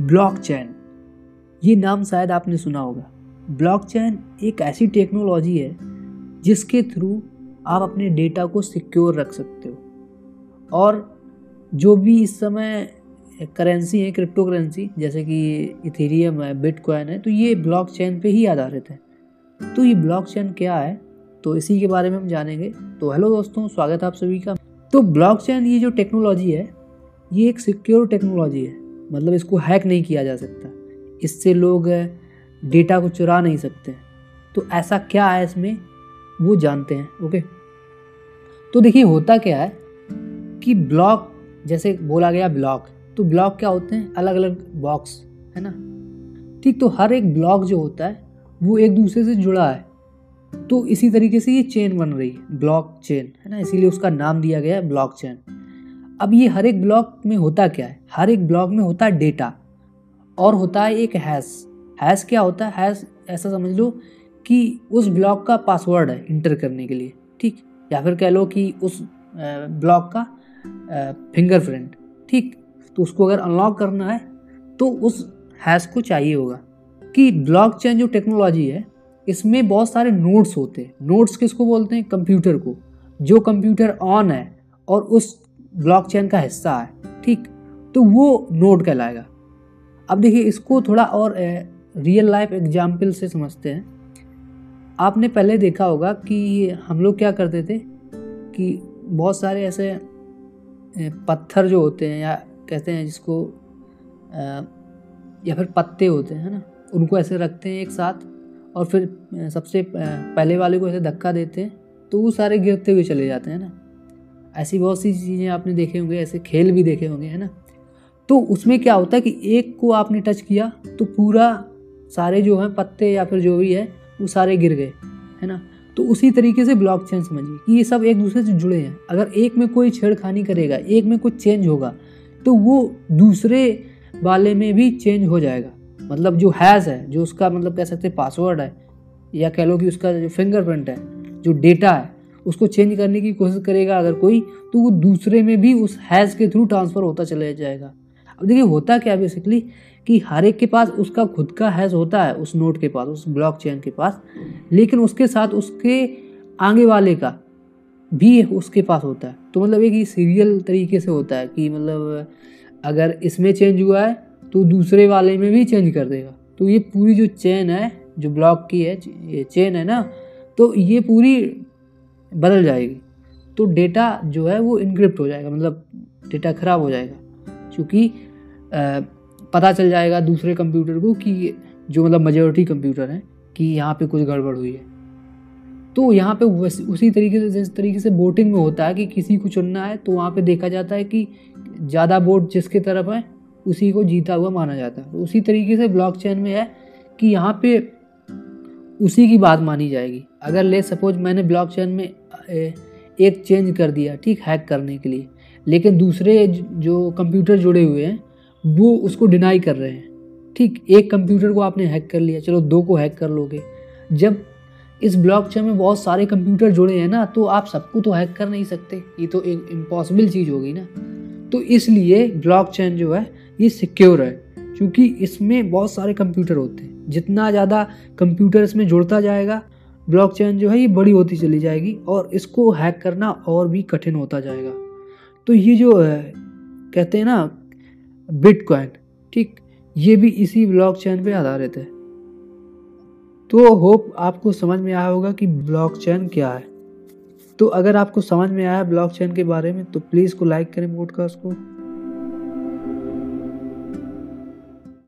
Blockchain. ये नाम शायद आपने सुना होगा। ब्लॉकचेन एक ऐसी टेक्नोलॉजी है जिसके थ्रू आप अपने डेटा को सिक्योर रख सकते हो। और जो भी इस समय करेंसी है क्रिप्टो करेंसी जैसे कि इथेरियम है, बिटकॉइन है तो ये ब्लॉकचेन पे ही आधारित है। तो ये ब्लॉकचेन क्या है? तो इसी के बारे में हम जानेंगे। तो हेलो दोस्तों, स्वागत है आप सभी का। तो ब्लॉकचेन ये जो टेक्नोलॉजी है, ये एक सिक्योर टेक्नोलॉजी है। मतलब इसको हैक नहीं किया जा सकता। इससे लोग डेटा को चुरा नहीं सकते। तो ऐसा क्या है इसमें? वो जानते हैं ओके तो देखिए, होता क्या है कि ब्लॉक जैसे बोला गया ब्लॉक तो ब्लॉक क्या होते हैं? अलग अलग बॉक्स है ना? ठीक तो हर एक ब्लॉक जो होता है, वो एक दूसरे से जुड़ा है। तो इसी तरीके से ये चेन बन रही है ब्लॉक चेन है ना? इसीलिए उसका नाम दिया गया है ब्लॉक चेन अब ये हर एक ब्लॉक में होता क्या है? हर एक ब्लॉक में होता है डेटा और होता है एक हैश। हैश क्या होता है? हैश ऐसा समझ लो कि उस ब्लॉक का पासवर्ड है इंटर करने के लिए, ठीक? या फिर कह लो कि उस ब्लॉक का फिंगरप्रिंट, ठीक? तो उसको अगर अनलॉक करना है तो उस हैश को चाहिए होगा। कि ब्लॉक चेन जो टेक्नोलॉजी है, इसमें बहुत सारे नोट्स होते हैं। नोट्स किसको बोलते हैं? कंप्यूटर को। जो कंप्यूटर ऑन है और उस ब्लॉक चेन का हिस्सा है, ठीक? तो वो नोड कहलाएगा। अब देखिए, इसको थोड़ा और रियल लाइफ एग्ज़ाम्पल से समझते हैं। आपने पहले देखा होगा कि हम लोग क्या करते थे कि बहुत सारे ऐसे पत्थर जो होते हैं या कहते हैं जिसको या फिर पत्ते होते हैं ना? उनको ऐसे रखते हैं एक साथ और फिर सबसे पहले वाले को ऐसे धक्का देते हैं तो वो सारे गिरते हुए चले जाते हैं ना? ऐसी बहुत सी चीज़ें आपने देखे होंगे, ऐसे खेल भी देखे होंगे, है ना? तो उसमें क्या होता है कि एक को आपने टच किया तो पूरा सारे जो हैं पत्ते या फिर जो भी है, वो सारे गिर गए, है ना? तो उसी तरीके से ब्लॉक चेन समझिए कि ये सब एक दूसरे से जुड़े हैं। अगर एक में कोई छेड़खानी करेगा, एक में कुछ चेंज होगा तो वो दूसरे वाले में भी चेंज हो जाएगा। मतलब जो हैज़ है, जो उसका मतलब कह सकते हैं पासवर्ड है, या कह लो कि उसका जो फिंगरप्रिंट है, जो डेटा है उसको चेंज करने की कोशिश करेगा। अगर कोई तो वो दूसरे में भी उस हैज़ के थ्रू ट्रांसफ़र होता चला जाएगा। अब देखिए, होता क्या बेसिकली कि हर एक के पास उसका खुद का हैज़ होता है, उस नोट के पास, उस ब्लॉक चेन के पास। लेकिन उसके साथ उसके आगे वाले का भी उसके पास होता है। तो मतलब एक सीरियल तरीके से होता है कि मतलब अगर इसमें चेंज हुआ है तो दूसरे वाले में भी चेंज कर देगा। तो ये पूरी जो चेन है, जो ब्लॉक की है, ये चेन है ना तो ये पूरी बदल जाएगी। तो डेटा जो है वो इनक्रिप्ट हो जाएगा मतलब डेटा ख़राब हो जाएगा। क्योंकि पता चल जाएगा दूसरे कंप्यूटर को कि जो मतलब मेजोरिटी कंप्यूटर है, कि यहाँ पे कुछ गड़बड़ हुई है। तो यहाँ पे उसी तरीके से, जिस तरीके से वोटिंग में होता है कि किसी को चुनना है तो वहाँ पे देखा जाता है कि ज़्यादा वोट जिसके तरफ़ है, उसी को जीता हुआ माना जाता है। उसी तरीके से ब्लॉक चेन में है कि यहाँ पे उसी की बात मानी जाएगी। अगर ले सपोज़ मैंने ब्लॉक चेन में एक चेंज कर दिया, ठीक हैक करने के लिए, लेकिन दूसरे जो कंप्यूटर जुड़े हुए हैं, वो उसको डिनाई कर रहे हैं। ठीक, एक कंप्यूटर को आपने हैक कर लिया, चलो दो को हैक कर लोगे। जब इस ब्लॉक चेन में बहुत सारे कंप्यूटर जुड़े हैं ना तो आप सबको तो हैक कर नहीं सकते। ये तो एक इम्पॉसिबल चीज़ होगी ना। तो इसलिए ब्लॉक चेन जो है, ये सिक्योर है, क्योंकि इसमें बहुत सारे कंप्यूटर होते हैं। जितना ज़्यादा कंप्यूटर इसमें जुड़ता जाएगा ब्लॉकचेन जो है ये बड़ी होती चली जाएगी और इसको हैक करना और भी कठिन होता जाएगा। तो ये जो है, कहते हैं ना बिटकॉइन ठीक? ये भी इसी ब्लॉकचेन पे आधारित है। तो होप आपको समझ में आया होगा कि ब्लॉकचेन क्या है। तो अगर आपको समझ में आया ब्लॉकचेन के बारे में तो प्लीज़ को लाइक करें पॉडकास्ट को।